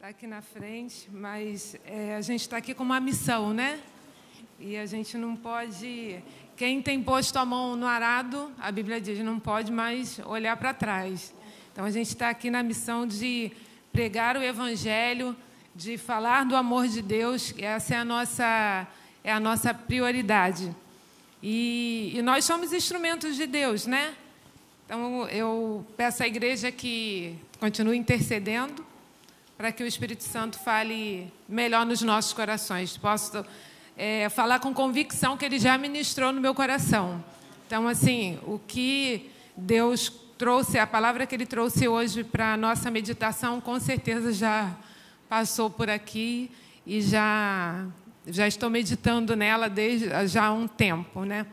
está aqui na frente, mas é, a gente está aqui com uma missão, né? E a gente não pode. Quem tem posto a mão no arado, a Bíblia diz, não pode mais olhar para trás. Então a gente está aqui na missão de pregar o Evangelho, de falar do amor de Deus. Essa é a nossa, é a nossa prioridade. E, e nós somos instrumentos de Deus, né? Então eu peço à igreja que continue intercedendo para que o Espírito Santo fale melhor nos nossos corações. Posso é, falar com convicção que ele já ministrou no meu coração. Então, assim, o que Deus trouxe, a palavra que ele trouxe hoje para a nossa meditação, com certeza já passou por aqui e já, já estou meditando nela desde já há um tempo, né?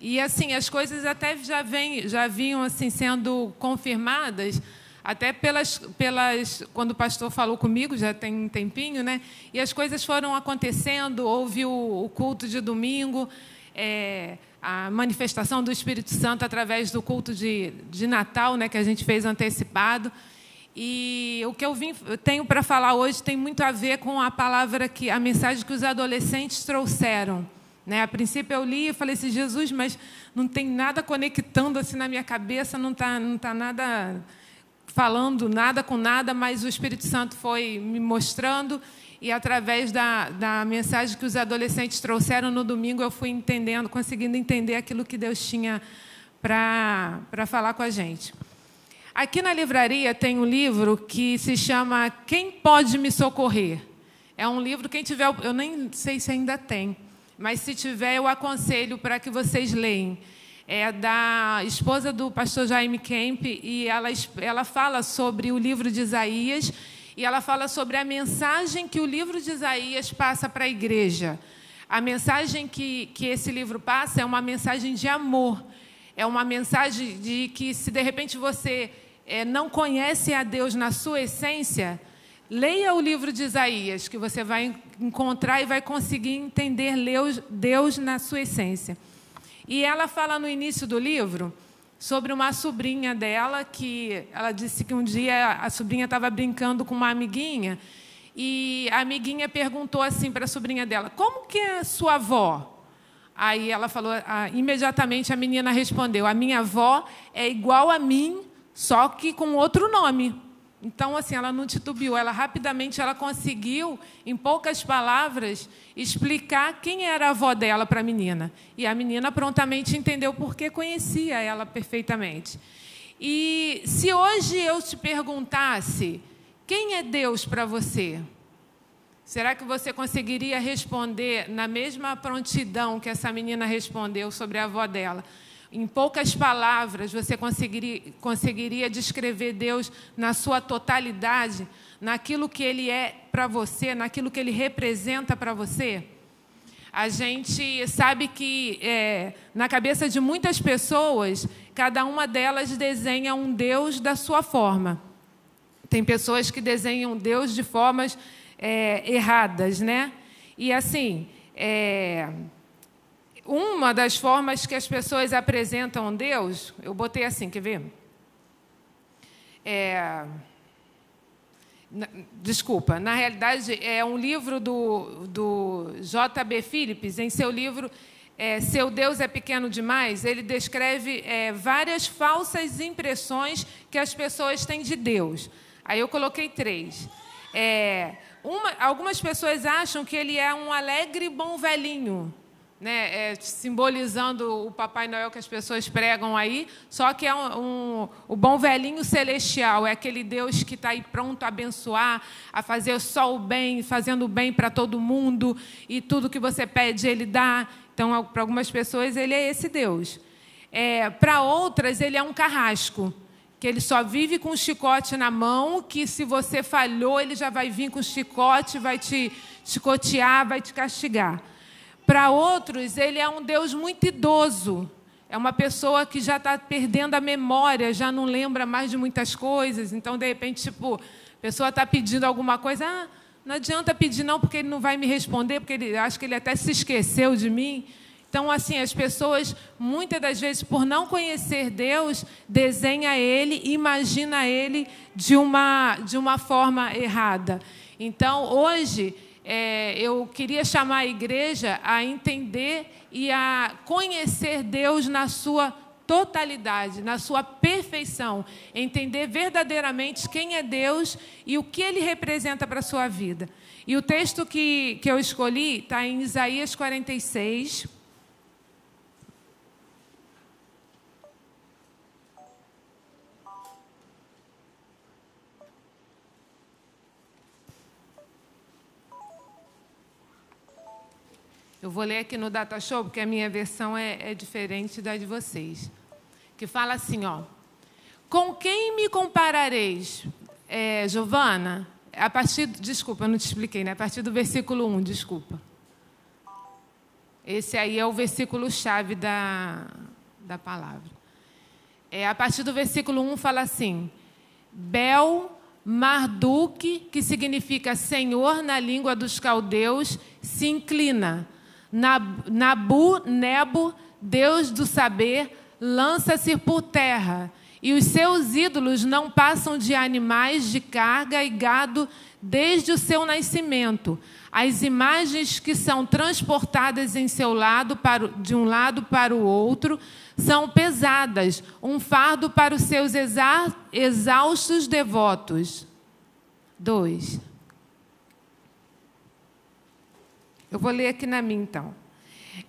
E assim, as coisas até já, vem, já vinham assim sendo confirmadas até pelas, pelas quando o pastor falou comigo, já tem um tempinho, né? E as coisas foram acontecendo, houve o, o culto de domingo, é, a manifestação do Espírito Santo através do culto de, de Natal, né, que a gente fez antecipado. E o que eu, vim, eu tenho para falar hoje tem muito a ver com a palavra que a mensagem que os adolescentes trouxeram. Né? A princípio eu li e falei assim, Jesus, mas não tem nada conectando assim na minha cabeça, não está não tá nada falando nada com nada, mas o Espírito Santo foi me mostrando e através da, da mensagem que os adolescentes trouxeram no domingo, eu fui entendendo, conseguindo entender aquilo que Deus tinha para falar com a gente. Aqui na livraria tem um livro que se chama Quem Pode Me Socorrer? É um livro, quem tiver, eu nem sei se ainda tem, mas se tiver, eu aconselho para que vocês leiam é da esposa do pastor Jaime Kemp, e ela, ela fala sobre o livro de Isaías, e ela fala sobre a mensagem que o livro de Isaías passa para a igreja. A mensagem que, que esse livro passa é uma mensagem de amor, é uma mensagem de que, se de repente você é, não conhece a Deus na sua essência, leia o livro de Isaías, que você vai encontrar e vai conseguir entender Deus na sua essência. E ela fala no início do livro sobre uma sobrinha dela que ela disse que um dia a sobrinha estava brincando com uma amiguinha e a amiguinha perguntou assim para a sobrinha dela: "Como que é sua avó?" Aí ela falou, ah, imediatamente a menina respondeu: "A minha avó é igual a mim, só que com outro nome." Então, assim, ela não titubeou, ela rapidamente ela conseguiu, em poucas palavras, explicar quem era a avó dela para a menina. E a menina prontamente entendeu porque conhecia ela perfeitamente. E se hoje eu te perguntasse quem é Deus para você, será que você conseguiria responder na mesma prontidão que essa menina respondeu sobre a avó dela? Em poucas palavras, você conseguiria, conseguiria descrever Deus na sua totalidade, naquilo que Ele é para você, naquilo que Ele representa para você? A gente sabe que é, na cabeça de muitas pessoas, cada uma delas desenha um Deus da sua forma. Tem pessoas que desenham Deus de formas é, erradas, né? E assim, é, uma das formas que as pessoas apresentam Deus, eu botei assim, quer ver? É, desculpa, na realidade é um livro do, do J.B. Phillips, em seu livro é, Seu Deus é Pequeno Demais, ele descreve é, várias falsas impressões que as pessoas têm de Deus. Aí eu coloquei três. É, uma, algumas pessoas acham que ele é um alegre bom velhinho, né, é, simbolizando o Papai Noel que as pessoas pregam aí, só que é um, um, o bom velhinho celestial, é aquele Deus que está aí pronto a abençoar, a fazer só o bem, fazendo o bem para todo mundo, e tudo que você pede, Ele dá. Então, para algumas pessoas, Ele é esse Deus. É, para outras, Ele é um carrasco, que Ele só vive com um chicote na mão, que se você falhou, Ele já vai vir com o chicote, vai te chicotear, vai te castigar. Para outros, ele é um Deus muito idoso. É uma pessoa que já está perdendo a memória, já não lembra mais de muitas coisas. Então, de repente, tipo, a pessoa está pedindo alguma coisa, ah, não adianta pedir não, porque ele não vai me responder, porque ele acho que ele até se esqueceu de mim. Então, assim, as pessoas, muitas das vezes, por não conhecer Deus, desenha Ele, imagina Ele de uma, de uma forma errada. Então, hoje, é, eu queria chamar a igreja a entender e a conhecer Deus na sua totalidade, na sua perfeição, entender verdadeiramente quem é Deus e o que Ele representa para a sua vida. E o texto que, que eu escolhi está em Isaías 46, Eu vou ler aqui no Data Show, porque a minha versão é, é diferente da de vocês. Que fala assim, ó. Com quem me comparareis, é, Giovana? A partir, desculpa, eu não te expliquei, né? A partir do versículo 1, desculpa. Esse aí é o versículo chave da, da palavra. É, a partir do versículo 1 fala assim: Bel Marduk, que significa Senhor na língua dos caldeus, se inclina Nabu, Nebo, Deus do saber, lança-se por terra, e os seus ídolos não passam de animais de carga e gado desde o seu nascimento. As imagens que são transportadas em seu lado para, de um lado para o outro são pesadas, um fardo para os seus exa, exaustos devotos. 2. Eu vou ler aqui na minha, então.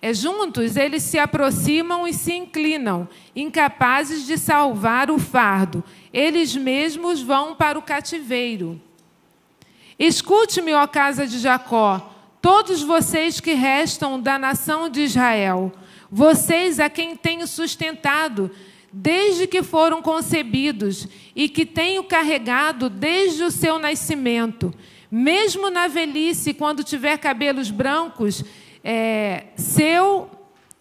É, juntos eles se aproximam e se inclinam, incapazes de salvar o fardo. Eles mesmos vão para o cativeiro. Escute-me, ó casa de Jacó, todos vocês que restam da nação de Israel, vocês a quem tenho sustentado desde que foram concebidos e que tenho carregado desde o seu nascimento. Mesmo na velhice, quando tiver cabelos brancos, é, seu,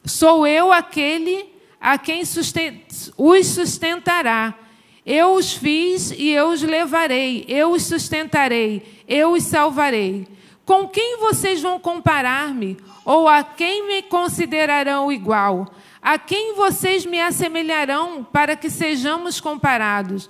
sou eu aquele a quem susten os sustentará. Eu os fiz e eu os levarei, eu os sustentarei, eu os salvarei. Com quem vocês vão comparar-me? Ou a quem me considerarão igual? A quem vocês me assemelharão para que sejamos comparados?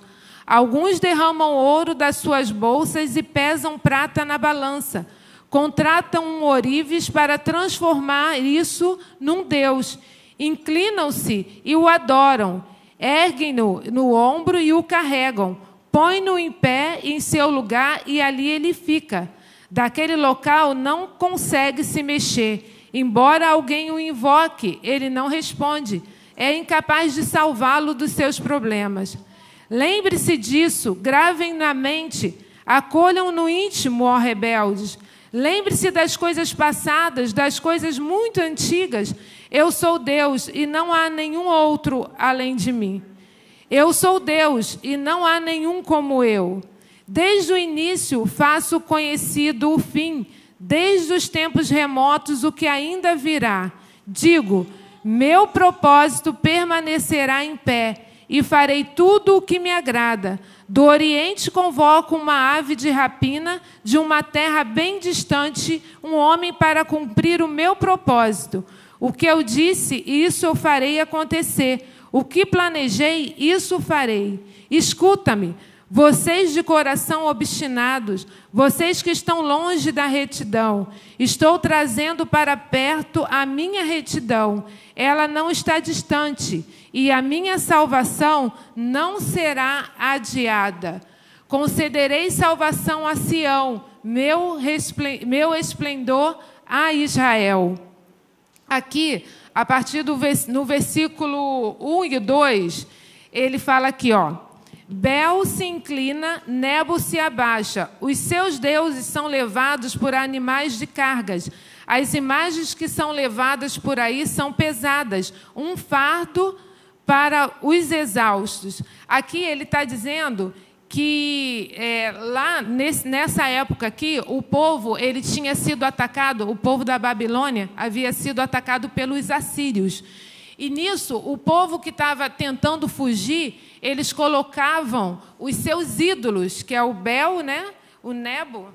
Alguns derramam ouro das suas bolsas e pesam prata na balança. Contratam um orives para transformar isso num Deus. Inclinam-se e o adoram. Erguem-no no ombro e o carregam. Põem-no em pé em seu lugar e ali ele fica. Daquele local não consegue se mexer. Embora alguém o invoque, ele não responde. É incapaz de salvá-lo dos seus problemas. Lembre-se disso, gravem na mente, acolham no íntimo, ó rebeldes. Lembre-se das coisas passadas, das coisas muito antigas. Eu sou Deus e não há nenhum outro além de mim. Eu sou Deus e não há nenhum como eu. Desde o início faço conhecido o fim, desde os tempos remotos o que ainda virá. Digo: meu propósito permanecerá em pé e farei tudo o que me agrada. Do Oriente convoco uma ave de rapina, de uma terra bem distante, um homem para cumprir o meu propósito. O que eu disse, isso eu farei acontecer. O que planejei, isso farei. Escuta-me, vocês de coração obstinados, vocês que estão longe da retidão, estou trazendo para perto a minha retidão. Ela não está distante e a minha salvação não será adiada. Concederei salvação a Sião, meu, meu esplendor a Israel. Aqui, a partir do no versículo 1 e 2, ele fala aqui, ó. Bel se inclina, Nebo se abaixa. Os seus deuses são levados por animais de cargas. As imagens que são levadas por aí são pesadas. Um fardo para os exaustos. Aqui ele está dizendo que é, lá nesse, nessa época aqui o povo ele tinha sido atacado, o povo da Babilônia havia sido atacado pelos assírios. E nisso o povo que estava tentando fugir, eles colocavam os seus ídolos, que é o Bel, né? O Nebo.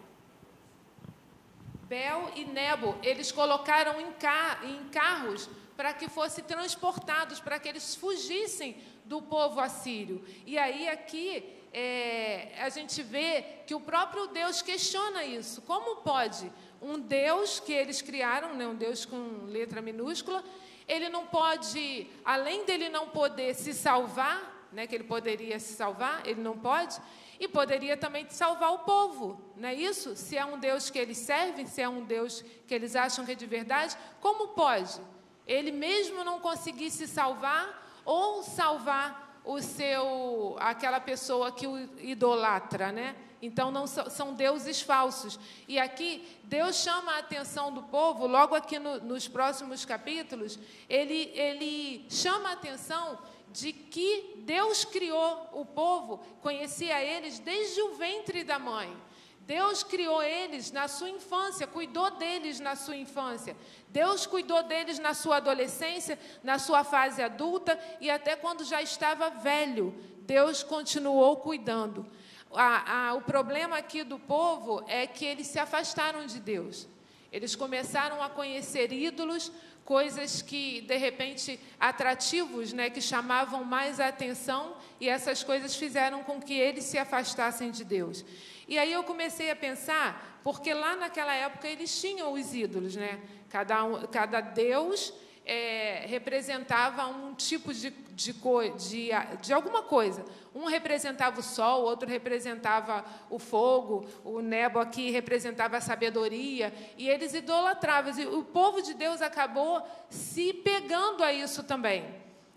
Bel e Nebo, eles colocaram em, car em carros para que fossem transportados, para que eles fugissem do povo assírio. E aí aqui é, a gente vê que o próprio Deus questiona isso. Como pode um Deus que eles criaram, né, um Deus com letra minúscula, ele não pode, além dele não poder se salvar, né, que ele poderia se salvar, ele não pode, e poderia também salvar o povo, não é isso? Se é um Deus que eles servem, se é um Deus que eles acham que é de verdade, como pode? Ele mesmo não conseguir se salvar ou salvar o seu aquela pessoa que o idolatra, né? Então não são deuses falsos. E aqui Deus chama a atenção do povo, logo aqui no, nos próximos capítulos, ele, ele chama a atenção de que Deus criou o povo, conhecia eles desde o ventre da mãe. Deus criou eles na sua infância, cuidou deles na sua infância. Deus cuidou deles na sua adolescência, na sua fase adulta e até quando já estava velho. Deus continuou cuidando. A, a, o problema aqui do povo é que eles se afastaram de Deus. Eles começaram a conhecer ídolos, coisas que, de repente, atrativos, né, que chamavam mais a atenção, e essas coisas fizeram com que eles se afastassem de Deus. E aí eu comecei a pensar, porque lá naquela época eles tinham os ídolos, né? Cada, um, cada deus é, representava um tipo de, de, de, de alguma coisa. Um representava o sol, o outro representava o fogo, o Nebo aqui representava a sabedoria, e eles idolatravam. E o povo de Deus acabou se pegando a isso também.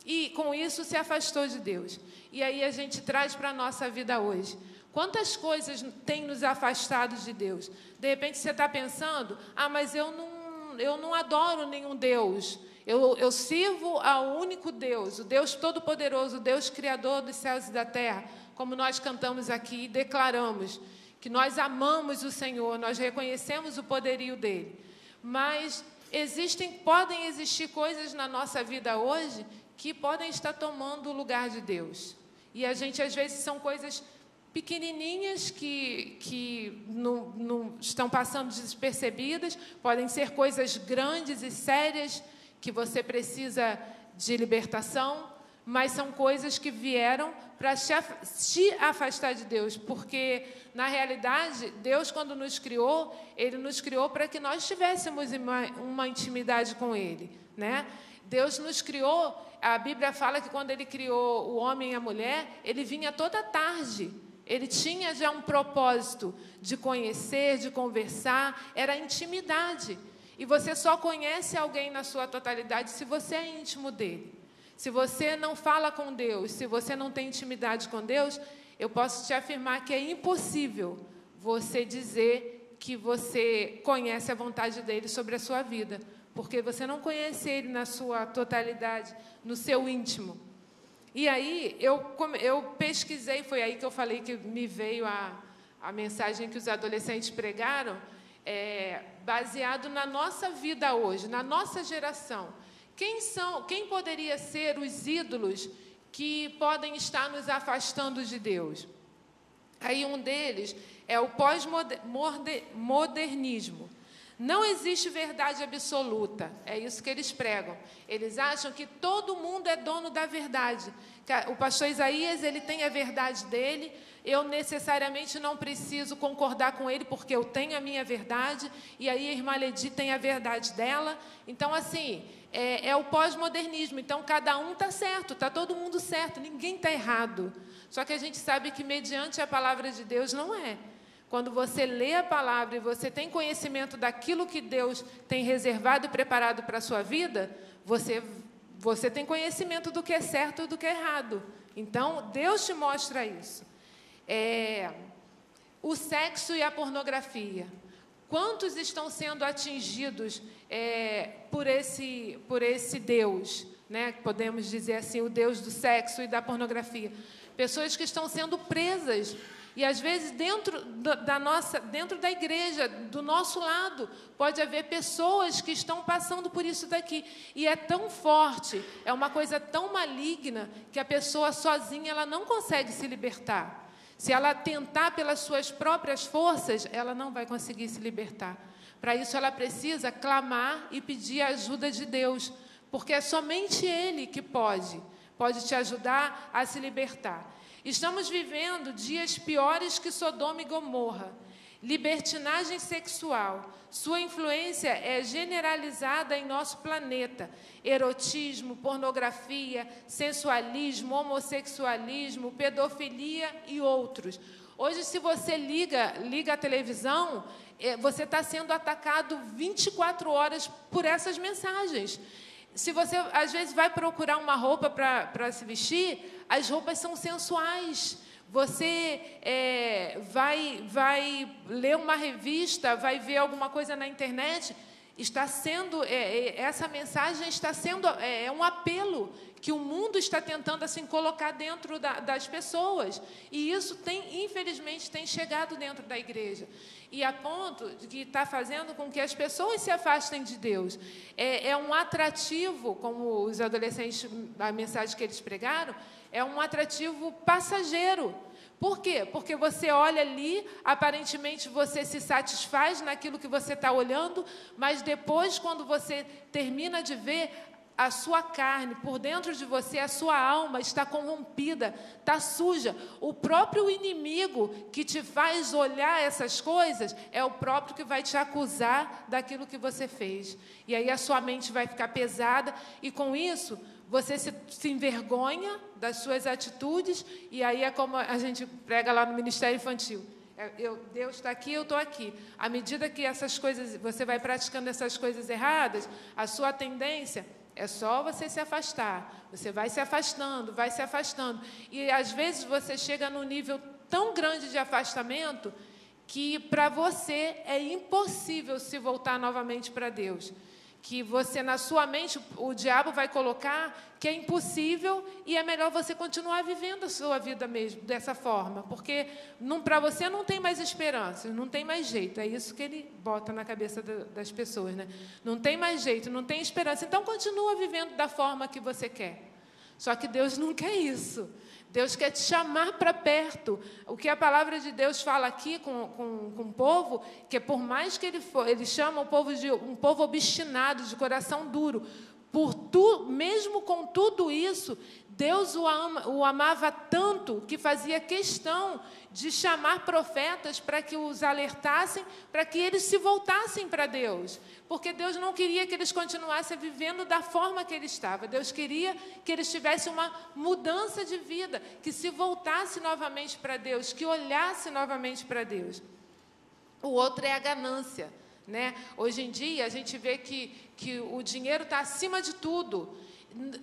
E com isso se afastou de Deus. E aí a gente traz para a nossa vida hoje. Quantas coisas têm nos afastado de Deus? De repente você está pensando, ah, mas eu não, eu não adoro nenhum Deus. Eu, eu sirvo ao único Deus, o Deus Todo-Poderoso, o Deus Criador dos céus e da terra, como nós cantamos aqui e declaramos que nós amamos o Senhor, nós reconhecemos o poderio dele. Mas existem, podem existir coisas na nossa vida hoje que podem estar tomando o lugar de Deus. E a gente às vezes são coisas pequenininhas que, que não, não estão passando despercebidas, podem ser coisas grandes e sérias que você precisa de libertação, mas são coisas que vieram para te afastar de Deus, porque na realidade, Deus, quando nos criou, Ele nos criou para que nós tivéssemos uma, uma intimidade com Ele, né? Deus nos criou, a Bíblia fala que quando Ele criou o homem e a mulher, Ele vinha toda tarde. Ele tinha já um propósito de conhecer, de conversar, era intimidade. E você só conhece alguém na sua totalidade se você é íntimo dele. Se você não fala com Deus, se você não tem intimidade com Deus, eu posso te afirmar que é impossível você dizer que você conhece a vontade dele sobre a sua vida, porque você não conhece ele na sua totalidade, no seu íntimo. E aí eu, eu pesquisei, foi aí que eu falei que me veio a, a mensagem que os adolescentes pregaram é, baseado na nossa vida hoje, na nossa geração. Quem são, quem poderia ser os ídolos que podem estar nos afastando de Deus? Aí um deles é o pós-modernismo. Não existe verdade absoluta, é isso que eles pregam. Eles acham que todo mundo é dono da verdade. O pastor Isaías, ele tem a verdade dele, eu necessariamente não preciso concordar com ele porque eu tenho a minha verdade, e aí a irmã Ledi tem a verdade dela. Então, assim, é, é o pós-modernismo. Então, cada um está certo, está todo mundo certo, ninguém está errado. Só que a gente sabe que, mediante a palavra de Deus, não é. Quando você lê a palavra e você tem conhecimento daquilo que Deus tem reservado e preparado para a sua vida, você, você tem conhecimento do que é certo e do que é errado. Então, Deus te mostra isso. É, o sexo e a pornografia. Quantos estão sendo atingidos é, por, esse, por esse Deus? Né? Podemos dizer assim, o Deus do sexo e da pornografia. Pessoas que estão sendo presas e às vezes dentro da nossa, dentro da igreja, do nosso lado, pode haver pessoas que estão passando por isso daqui. E é tão forte, é uma coisa tão maligna que a pessoa sozinha ela não consegue se libertar. Se ela tentar pelas suas próprias forças, ela não vai conseguir se libertar. Para isso ela precisa clamar e pedir a ajuda de Deus, porque é somente Ele que pode, pode te ajudar a se libertar. Estamos vivendo dias piores que Sodoma e Gomorra. Libertinagem sexual. Sua influência é generalizada em nosso planeta. Erotismo, pornografia, sensualismo, homossexualismo, pedofilia e outros. Hoje, se você liga, liga a televisão, é, você está sendo atacado 24 horas por essas mensagens. Se você, às vezes, vai procurar uma roupa para se vestir, as roupas são sensuais. Você é, vai, vai ler uma revista, vai ver alguma coisa na internet, está sendo é, é, essa mensagem está sendo é, é, um apelo que o mundo está tentando assim colocar dentro da, das pessoas e isso tem infelizmente tem chegado dentro da igreja e a ponto de que está fazendo com que as pessoas se afastem de Deus é, é um atrativo como os adolescentes a mensagem que eles pregaram é um atrativo passageiro por quê? Porque você olha ali, aparentemente você se satisfaz naquilo que você está olhando, mas depois, quando você termina de ver, a sua carne, por dentro de você, a sua alma está corrompida, está suja. O próprio inimigo que te faz olhar essas coisas é o próprio que vai te acusar daquilo que você fez. E aí a sua mente vai ficar pesada, e com isso você se, se, envergonha das suas atitudes, e aí é como a gente prega lá no Ministério Infantil. É, eu, Deus está aqui, eu estou aqui. À medida que essas coisas, você vai praticando essas coisas erradas, a sua tendência é só você se afastar. Você vai se afastando, vai se afastando. E às vezes você chega num nível tão grande de afastamento que para você é impossível se voltar novamente para Deus que você na sua mente o diabo vai colocar que é impossível e é melhor você continuar vivendo a sua vida mesmo dessa forma, porque para você não tem mais esperança, não tem mais jeito. É isso que ele bota na cabeça da, das pessoas, né? Não tem mais jeito, não tem esperança. Então continua vivendo da forma que você quer. Só que Deus não quer isso. Deus quer te chamar para perto. O que a palavra de Deus fala aqui com, com, com o povo, que por mais que ele for, ele chama o povo de um povo obstinado, de coração duro. Por tu, mesmo com tudo isso, Deus o, ama, o amava tanto que fazia questão de chamar profetas para que os alertassem, para que eles se voltassem para Deus. Porque Deus não queria que eles continuassem vivendo da forma que ele estava. Deus queria que eles tivessem uma mudança de vida, que se voltasse novamente para Deus, que olhasse novamente para Deus. O outro é a ganância. Né? Hoje em dia, a gente vê que, que o dinheiro está acima de tudo.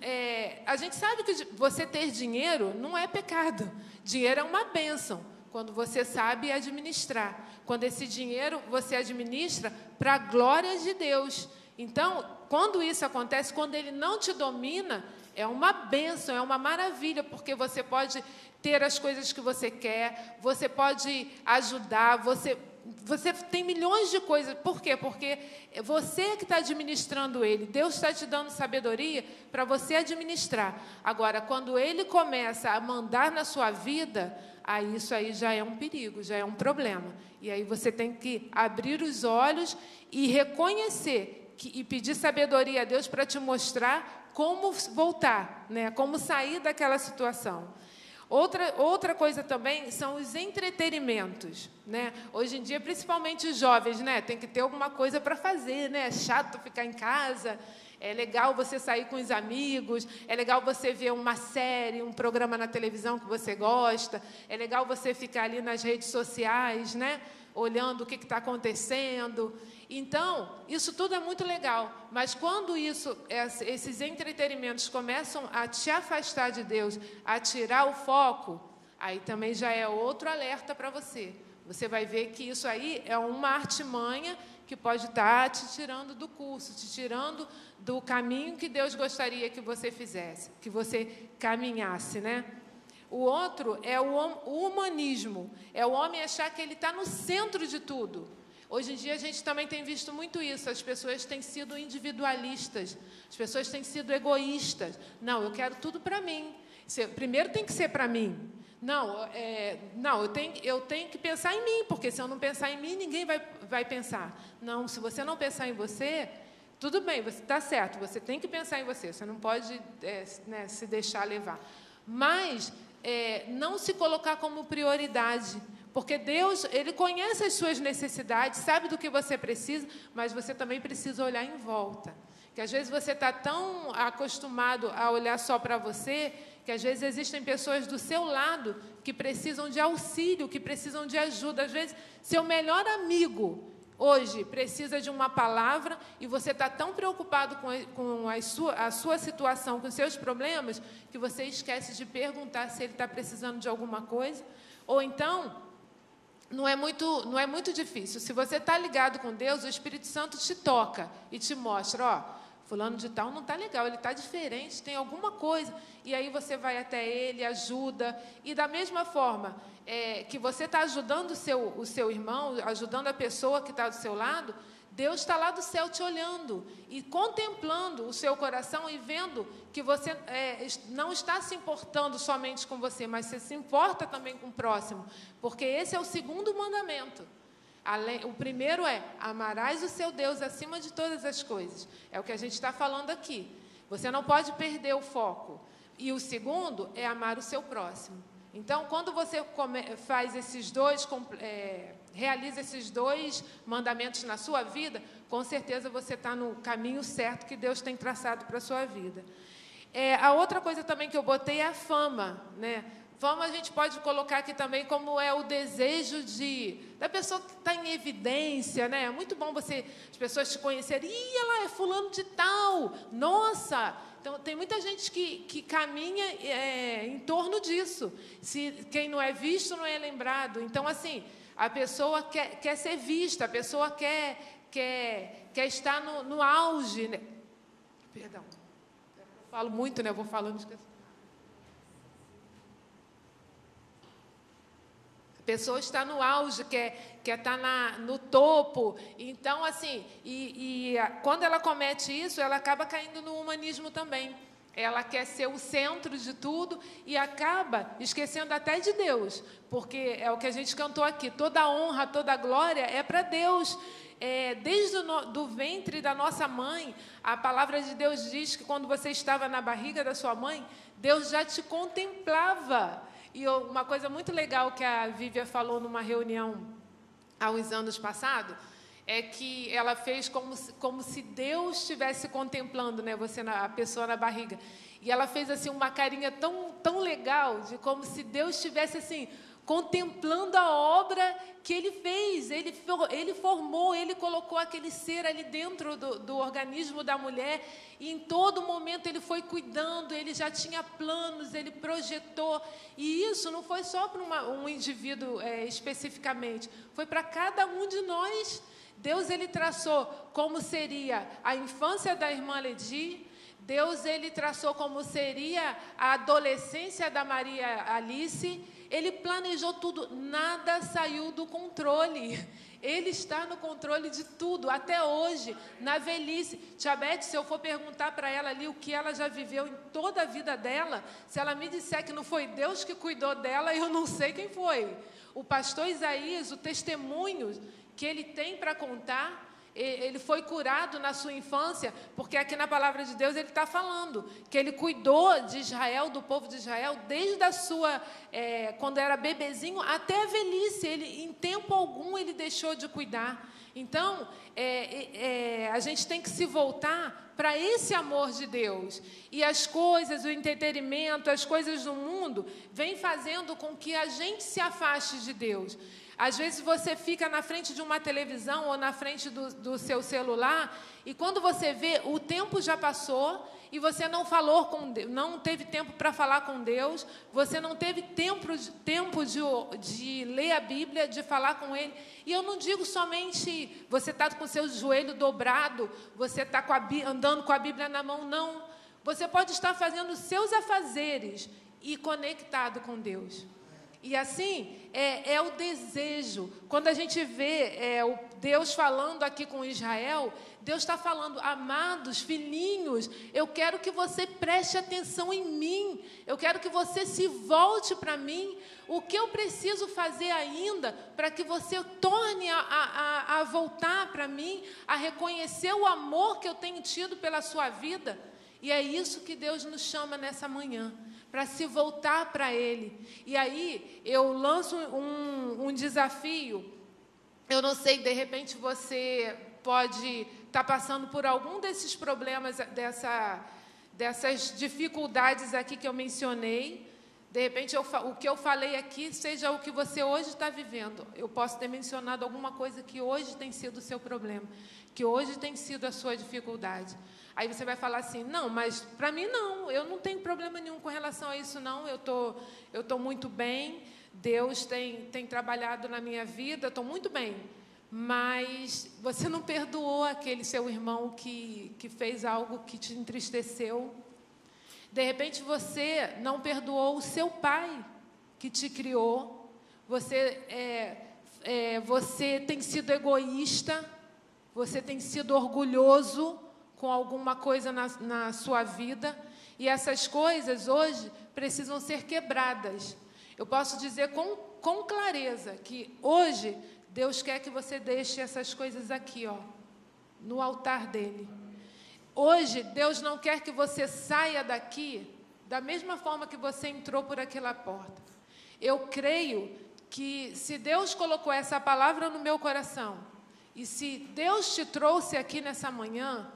É, a gente sabe que você ter dinheiro não é pecado. Dinheiro é uma bênção, quando você sabe administrar. Quando esse dinheiro você administra para a glória de Deus. Então, quando isso acontece, quando ele não te domina, é uma bênção, é uma maravilha, porque você pode ter as coisas que você quer, você pode ajudar, você você tem milhões de coisas. Por quê? Porque é você que está administrando ele. Deus está te dando sabedoria para você administrar. Agora, quando ele começa a mandar na sua vida, aí isso aí já é um perigo, já é um problema. E aí você tem que abrir os olhos e reconhecer que, e pedir sabedoria a Deus para te mostrar como voltar, né? como sair daquela situação. Outra, outra coisa também são os entretenimentos. Né? Hoje em dia, principalmente os jovens, né? tem que ter alguma coisa para fazer. Né? É chato ficar em casa. É legal você sair com os amigos, é legal você ver uma série, um programa na televisão que você gosta, é legal você ficar ali nas redes sociais, né? olhando o que está acontecendo. Então, isso tudo é muito legal, mas quando isso, esses entretenimentos começam a te afastar de Deus, a tirar o foco, aí também já é outro alerta para você. Você vai ver que isso aí é uma artimanha que pode estar te tirando do curso, te tirando do caminho que Deus gostaria que você fizesse, que você caminhasse, né? O outro é o humanismo, é o homem achar que ele está no centro de tudo. Hoje em dia a gente também tem visto muito isso. As pessoas têm sido individualistas, as pessoas têm sido egoístas. Não, eu quero tudo para mim. Primeiro tem que ser para mim. Não, é, não eu, tenho, eu tenho que pensar em mim, porque se eu não pensar em mim, ninguém vai, vai pensar. Não, se você não pensar em você, Tudo bem, está certo, você tem que pensar em você, você não pode é, né, se deixar levar. Mas é, não se colocar como prioridade. Porque Deus, Ele conhece as suas necessidades, sabe do que você precisa, mas você também precisa olhar em volta. Que às vezes você está tão acostumado a olhar só para você, que às vezes existem pessoas do seu lado que precisam de auxílio, que precisam de ajuda. Às vezes, seu melhor amigo hoje precisa de uma palavra e você está tão preocupado com, com a, sua, a sua situação, com seus problemas, que você esquece de perguntar se ele está precisando de alguma coisa. Ou então, não é muito, não é muito difícil. Se você está ligado com Deus, o Espírito Santo te toca e te mostra, ó, fulano de tal não está legal, ele está diferente, tem alguma coisa. E aí você vai até ele, ajuda. E da mesma forma é, que você está ajudando o seu, o seu irmão, ajudando a pessoa que está do seu lado, Deus está lá do céu te olhando e contemplando o seu coração e vendo que você é, não está se importando somente com você, mas você se importa também com o próximo, porque esse é o segundo mandamento. Além, o primeiro é: amarás o seu Deus acima de todas as coisas. É o que a gente está falando aqui. Você não pode perder o foco. E o segundo é amar o seu próximo. Então, quando você come, faz esses dois. É, realiza esses dois mandamentos na sua vida, com certeza você está no caminho certo que Deus tem traçado para a sua vida. É, a outra coisa também que eu botei é a fama, né? Fama a gente pode colocar aqui também como é o desejo de da pessoa que está em evidência, né? É muito bom você as pessoas te conhecerem. Ih, ela é fulano de tal. Nossa, então, tem muita gente que, que caminha é, em torno disso. Se quem não é visto não é lembrado. Então, assim, a pessoa quer, quer ser vista, a pessoa quer, quer, quer estar no, no auge. Né? Perdão, eu falo muito, né? Eu vou falando. A pessoa está no auge, quer, quer estar na, no topo. Então, assim, e, e quando ela comete isso, ela acaba caindo no humanismo também. Ela quer ser o centro de tudo e acaba esquecendo até de Deus, porque é o que a gente cantou aqui: toda honra, toda glória é para Deus. É, desde o do ventre da nossa mãe, a palavra de Deus diz que quando você estava na barriga da sua mãe, Deus já te contemplava. E uma coisa muito legal que a Vívia falou numa reunião há uns anos passados é que ela fez como, como se Deus estivesse contemplando né, você, na, a pessoa na barriga. E ela fez assim uma carinha tão, tão legal, de como se Deus estivesse assim, contemplando a obra que ele fez. Ele, ele formou, ele colocou aquele ser ali dentro do, do organismo da mulher, e em todo momento ele foi cuidando, ele já tinha planos, ele projetou. E isso não foi só para um indivíduo é, especificamente, foi para cada um de nós. Deus ele traçou como seria a infância da irmã Ledi, Deus ele traçou como seria a adolescência da Maria Alice, ele planejou tudo, nada saiu do controle. Ele está no controle de tudo, até hoje, na velhice. Tiabete, se eu for perguntar para ela ali o que ela já viveu em toda a vida dela, se ela me disser que não foi Deus que cuidou dela, eu não sei quem foi. O pastor Isaías, o testemunho que ele tem para contar. Ele foi curado na sua infância, porque aqui na palavra de Deus ele está falando que ele cuidou de Israel, do povo de Israel, desde a sua, é, quando era bebezinho, até a velhice. Ele, em tempo algum, ele deixou de cuidar. Então, é, é, a gente tem que se voltar para esse amor de Deus. E as coisas, o entretenimento, as coisas do mundo, vêm fazendo com que a gente se afaste de Deus. Às vezes você fica na frente de uma televisão ou na frente do, do, seu celular e quando você vê o tempo já passou e você não falou com Deus, não teve tempo para falar com Deus, você não teve tempo, tempo de, de ler a Bíblia, de falar com Ele. E eu não digo somente você está com seu joelho dobrado, você está andando com a Bíblia na mão, não. Você pode estar fazendo seus afazeres e conectado com Deus. E assim é, é, o desejo. Quando a gente vê é, o Deus falando aqui com Israel, Deus está falando, amados filhinhos, eu quero que você preste atenção em mim, eu quero que você se volte para mim. O que eu preciso fazer ainda para que você torne a, a, a voltar para mim, a reconhecer o amor que eu tenho tido pela sua vida? E é isso que Deus nos chama nessa manhã para se voltar para Ele. E aí eu lanço um, um, desafio. Eu não sei, de repente você pode está passando por algum desses problemas, dessa, dessas dificuldades aqui que eu mencionei, de repente eu, o que eu falei aqui seja o que você hoje está vivendo. Eu posso ter mencionado alguma coisa que hoje tem sido o seu problema, que hoje tem sido a sua dificuldade. Aí você vai falar assim: não, mas para mim não, eu não tenho problema nenhum com relação a isso, não. Eu tô, eu tô muito bem. Deus tem, tem trabalhado na minha vida, estou muito bem mas você não perdoou aquele seu irmão que, que fez algo que te entristeceu. De repente você não perdoou o seu pai que te criou. Você, é, é, você tem sido egoísta, você tem sido orgulhoso com alguma coisa na, na sua vida. E essas coisas hoje precisam ser quebradas. Eu posso dizer com, com clareza que hoje Deus quer que você deixe essas coisas aqui, ó, no altar dele. Hoje, Deus não quer que você saia daqui da mesma forma que você entrou por aquela porta. Eu creio que se Deus colocou essa palavra no meu coração, e se Deus te trouxe aqui nessa manhã,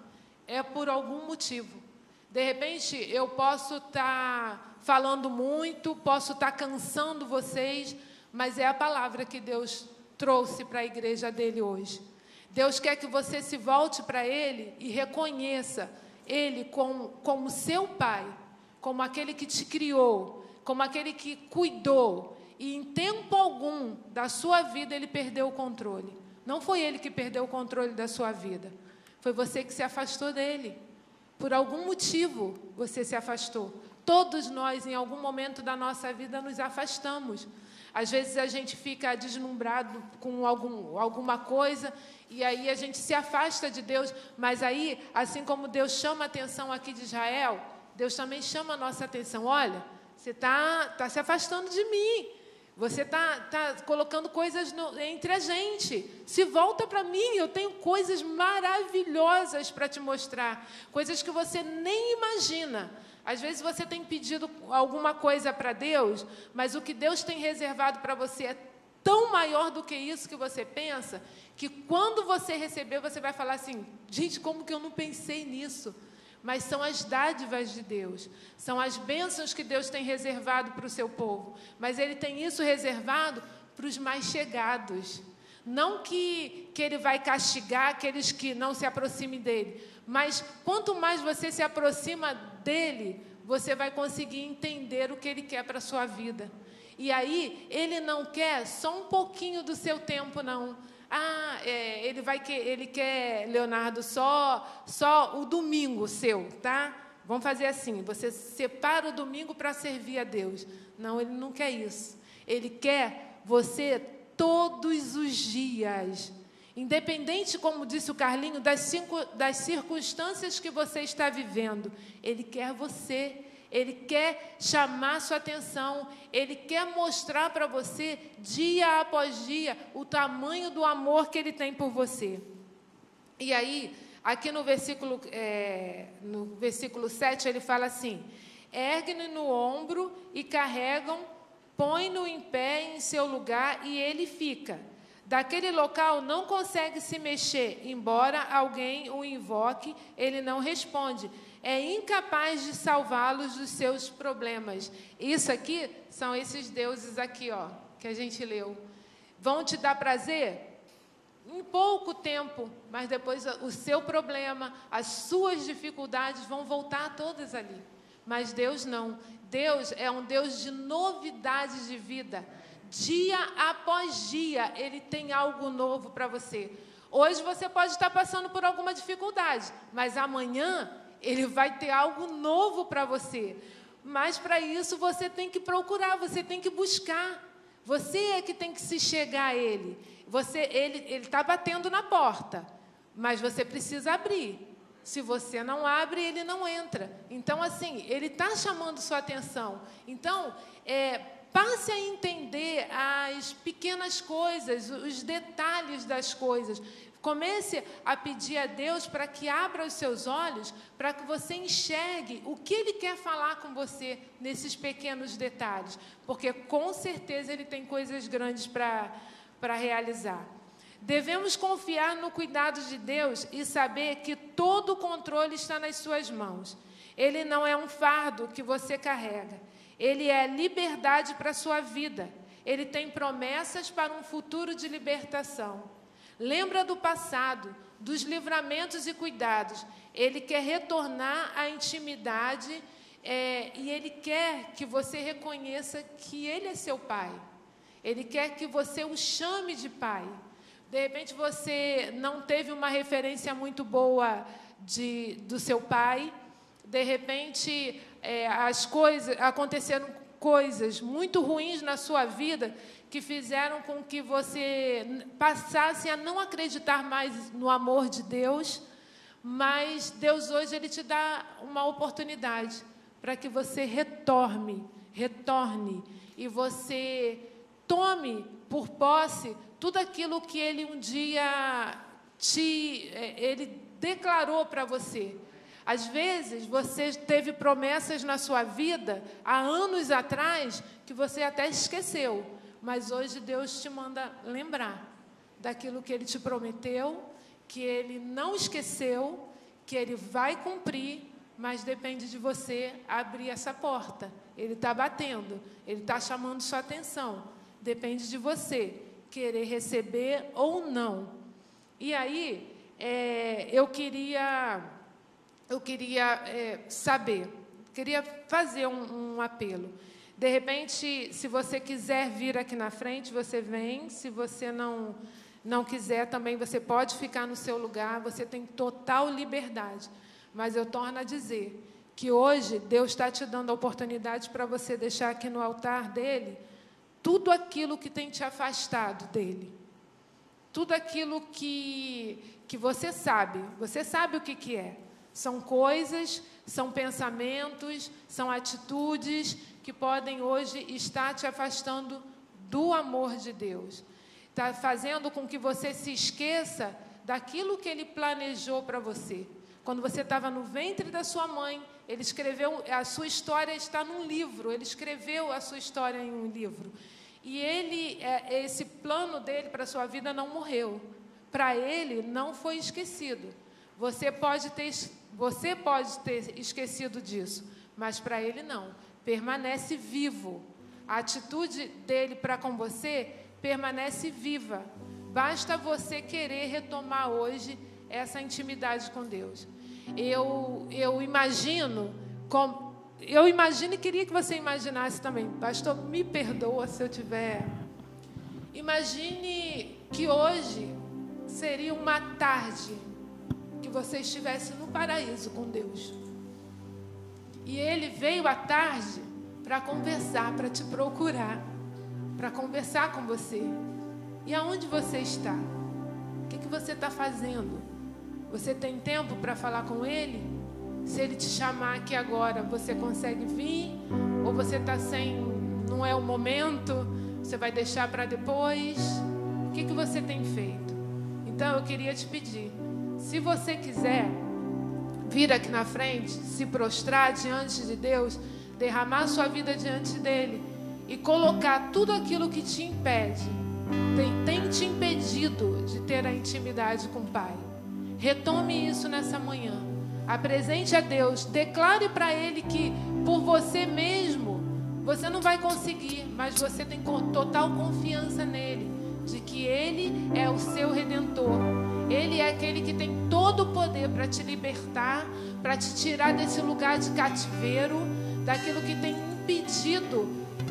é por algum motivo. De repente, eu posso estar tá falando muito, posso estar tá cansando vocês, mas é a palavra que Deus trouxe para a igreja dele hoje. Deus quer que você se volte para Ele e reconheça Ele como, como seu Pai, como aquele que te criou, como aquele que cuidou. E em tempo algum da sua vida Ele perdeu o controle. Não foi Ele que perdeu o controle da sua vida, foi você que se afastou dele. Por algum motivo você se afastou. Todos nós, em algum momento da nossa vida, nos afastamos. Às vezes a gente fica deslumbrado com algum, alguma coisa e aí a gente se afasta de Deus, mas aí, assim como Deus chama a atenção aqui de Israel, Deus também chama a nossa atenção. Olha, você está tá se afastando de mim. Você está tá colocando coisas no, entre a gente. Se volta para mim, eu tenho coisas maravilhosas para te mostrar. Coisas que você nem imagina. Às vezes você tem pedido alguma coisa para Deus, mas o que Deus tem reservado para você é tão maior do que isso que você pensa, que quando você receber, você vai falar assim: gente, como que eu não pensei nisso? Mas são as dádivas de Deus, são as bênçãos que Deus tem reservado para o seu povo. Mas Ele tem isso reservado para os mais chegados. Não que, que Ele vai castigar aqueles que não se aproximem dele, mas quanto mais você se aproxima dele, você vai conseguir entender o que ele quer para a sua vida. E aí, ele não quer só um pouquinho do seu tempo, não. Ah, é, ele vai que ele quer, Leonardo, só só o domingo seu, tá? Vamos fazer assim, você separa o domingo para servir a Deus. Não, ele não quer isso. Ele quer você todos os dias. Independente, como disse o Carlinho, das, cinco, das circunstâncias que você está vivendo, Ele quer você, Ele quer chamar sua atenção, Ele quer mostrar para você, dia após dia, o tamanho do amor que Ele tem por você. E aí, aqui no versículo, é, no versículo 7, ele fala assim: ergue-no no ombro e carregam, põe-no em pé em seu lugar e ele fica daquele local não consegue se mexer, embora alguém o invoque, ele não responde. É incapaz de salvá-los dos seus problemas. Isso aqui são esses deuses aqui, ó, que a gente leu. Vão te dar prazer? Em pouco tempo, mas depois o seu problema, as suas dificuldades vão voltar todas ali. Mas Deus não. Deus é um Deus de novidades de vida. Dia após dia, Ele tem algo novo para você. Hoje você pode estar passando por alguma dificuldade, mas amanhã Ele vai ter algo novo para você. Mas para isso você tem que procurar, você tem que buscar. Você é que tem que se chegar a Ele. Você, ele está batendo na porta, mas você precisa abrir. Se você não abre, ele não entra. Então, assim, ele está chamando sua atenção. Então, é, passe a entender as pequenas coisas, os detalhes das coisas. Comece a pedir a Deus para que abra os seus olhos, para que você enxergue o que Ele quer falar com você nesses pequenos detalhes, porque com certeza Ele tem coisas grandes para realizar. Devemos confiar no cuidado de Deus e saber que todo o controle está nas Suas mãos. Ele não é um fardo que você carrega, ele é liberdade para a sua vida. Ele tem promessas para um futuro de libertação. Lembra do passado, dos livramentos e cuidados. Ele quer retornar à intimidade é, e ele quer que você reconheça que ele é seu pai. Ele quer que você o chame de pai. De repente você não teve uma referência muito boa de, do seu pai. De repente é, as coisas aconteceram coisas muito ruins na sua vida que fizeram com que você passasse a não acreditar mais no amor de Deus, mas Deus hoje ele te dá uma oportunidade para que você retorne, retorne e você tome por posse tudo aquilo que ele um dia te é, ele declarou para você. Às vezes você teve promessas na sua vida há anos atrás que você até esqueceu. Mas hoje Deus te manda lembrar daquilo que Ele te prometeu, que Ele não esqueceu, que Ele vai cumprir, mas depende de você abrir essa porta. Ele está batendo, Ele está chamando sua atenção. Depende de você querer receber ou não. E aí, é, eu queria, eu queria é, saber, queria fazer um, um apelo. De repente, se você quiser vir aqui na frente, você vem. Se você não não quiser, também você pode ficar no seu lugar. Você tem total liberdade. Mas eu torno a dizer que hoje Deus está te dando a oportunidade para você deixar aqui no altar dele tudo aquilo que tem te afastado dele. Tudo aquilo que, que você sabe. Você sabe o que, que é. São coisas, são pensamentos, são atitudes que podem hoje estar te afastando do amor de Deus. Está fazendo com que você se esqueça daquilo que Ele planejou para você. Quando você estava no ventre da sua mãe, Ele escreveu, a sua história está num livro, Ele escreveu a sua história em um livro. E ele, é, esse plano dele para a sua vida não morreu. Para ele não foi esquecido. Você pode ter, você pode ter esquecido disso, mas para ele não permanece vivo. A atitude dele para com você permanece viva. Basta você querer retomar hoje essa intimidade com Deus. Eu, eu imagino, com, eu imagino e queria que você imaginasse também. Pastor, me perdoa se eu tiver. Imagine que hoje seria uma tarde você estivesse no paraíso com Deus. E ele veio à tarde para conversar, para te procurar, para conversar com você. E aonde você está? O que, que você está fazendo? Você tem tempo para falar com ele? Se ele te chamar aqui agora, você consegue vir? Ou você está sem, não é o momento? Você vai deixar para depois? O que, que você tem feito? Então eu queria te pedir, se você quiser, vir aqui na frente, se prostrar diante de Deus, derramar sua vida diante dele e colocar tudo aquilo que te impede, tem, tem te impedido de ter a intimidade com o Pai. Retome isso nessa manhã. Apresente a Deus, declare para Ele que por você mesmo você não vai conseguir, mas você tem total confiança nele, de que Ele é o seu redentor ele é aquele que tem todo o poder para te libertar, para te tirar desse lugar de cativeiro, daquilo que tem impedido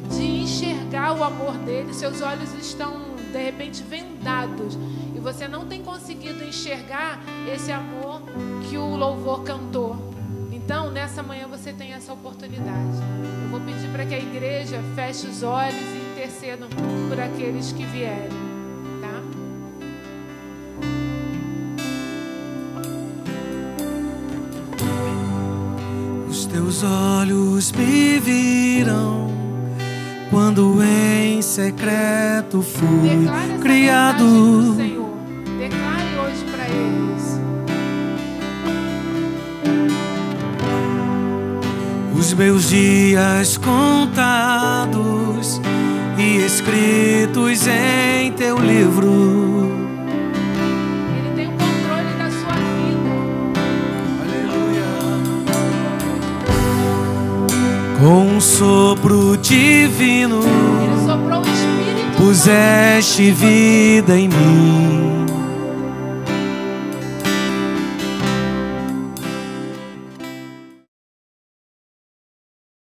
de enxergar o amor dele. Seus olhos estão de repente vendados e você não tem conseguido enxergar esse amor que o louvor cantou. Então, nessa manhã você tem essa oportunidade. Eu vou pedir para que a igreja feche os olhos e intercedam por aqueles que vierem, teus olhos me viram quando em secreto fui criado. Senhor. Declare hoje para eles. Os meus dias contados e escritos em teu livro. Um sopro divino, Ele soprou o Espírito puseste vida em mim.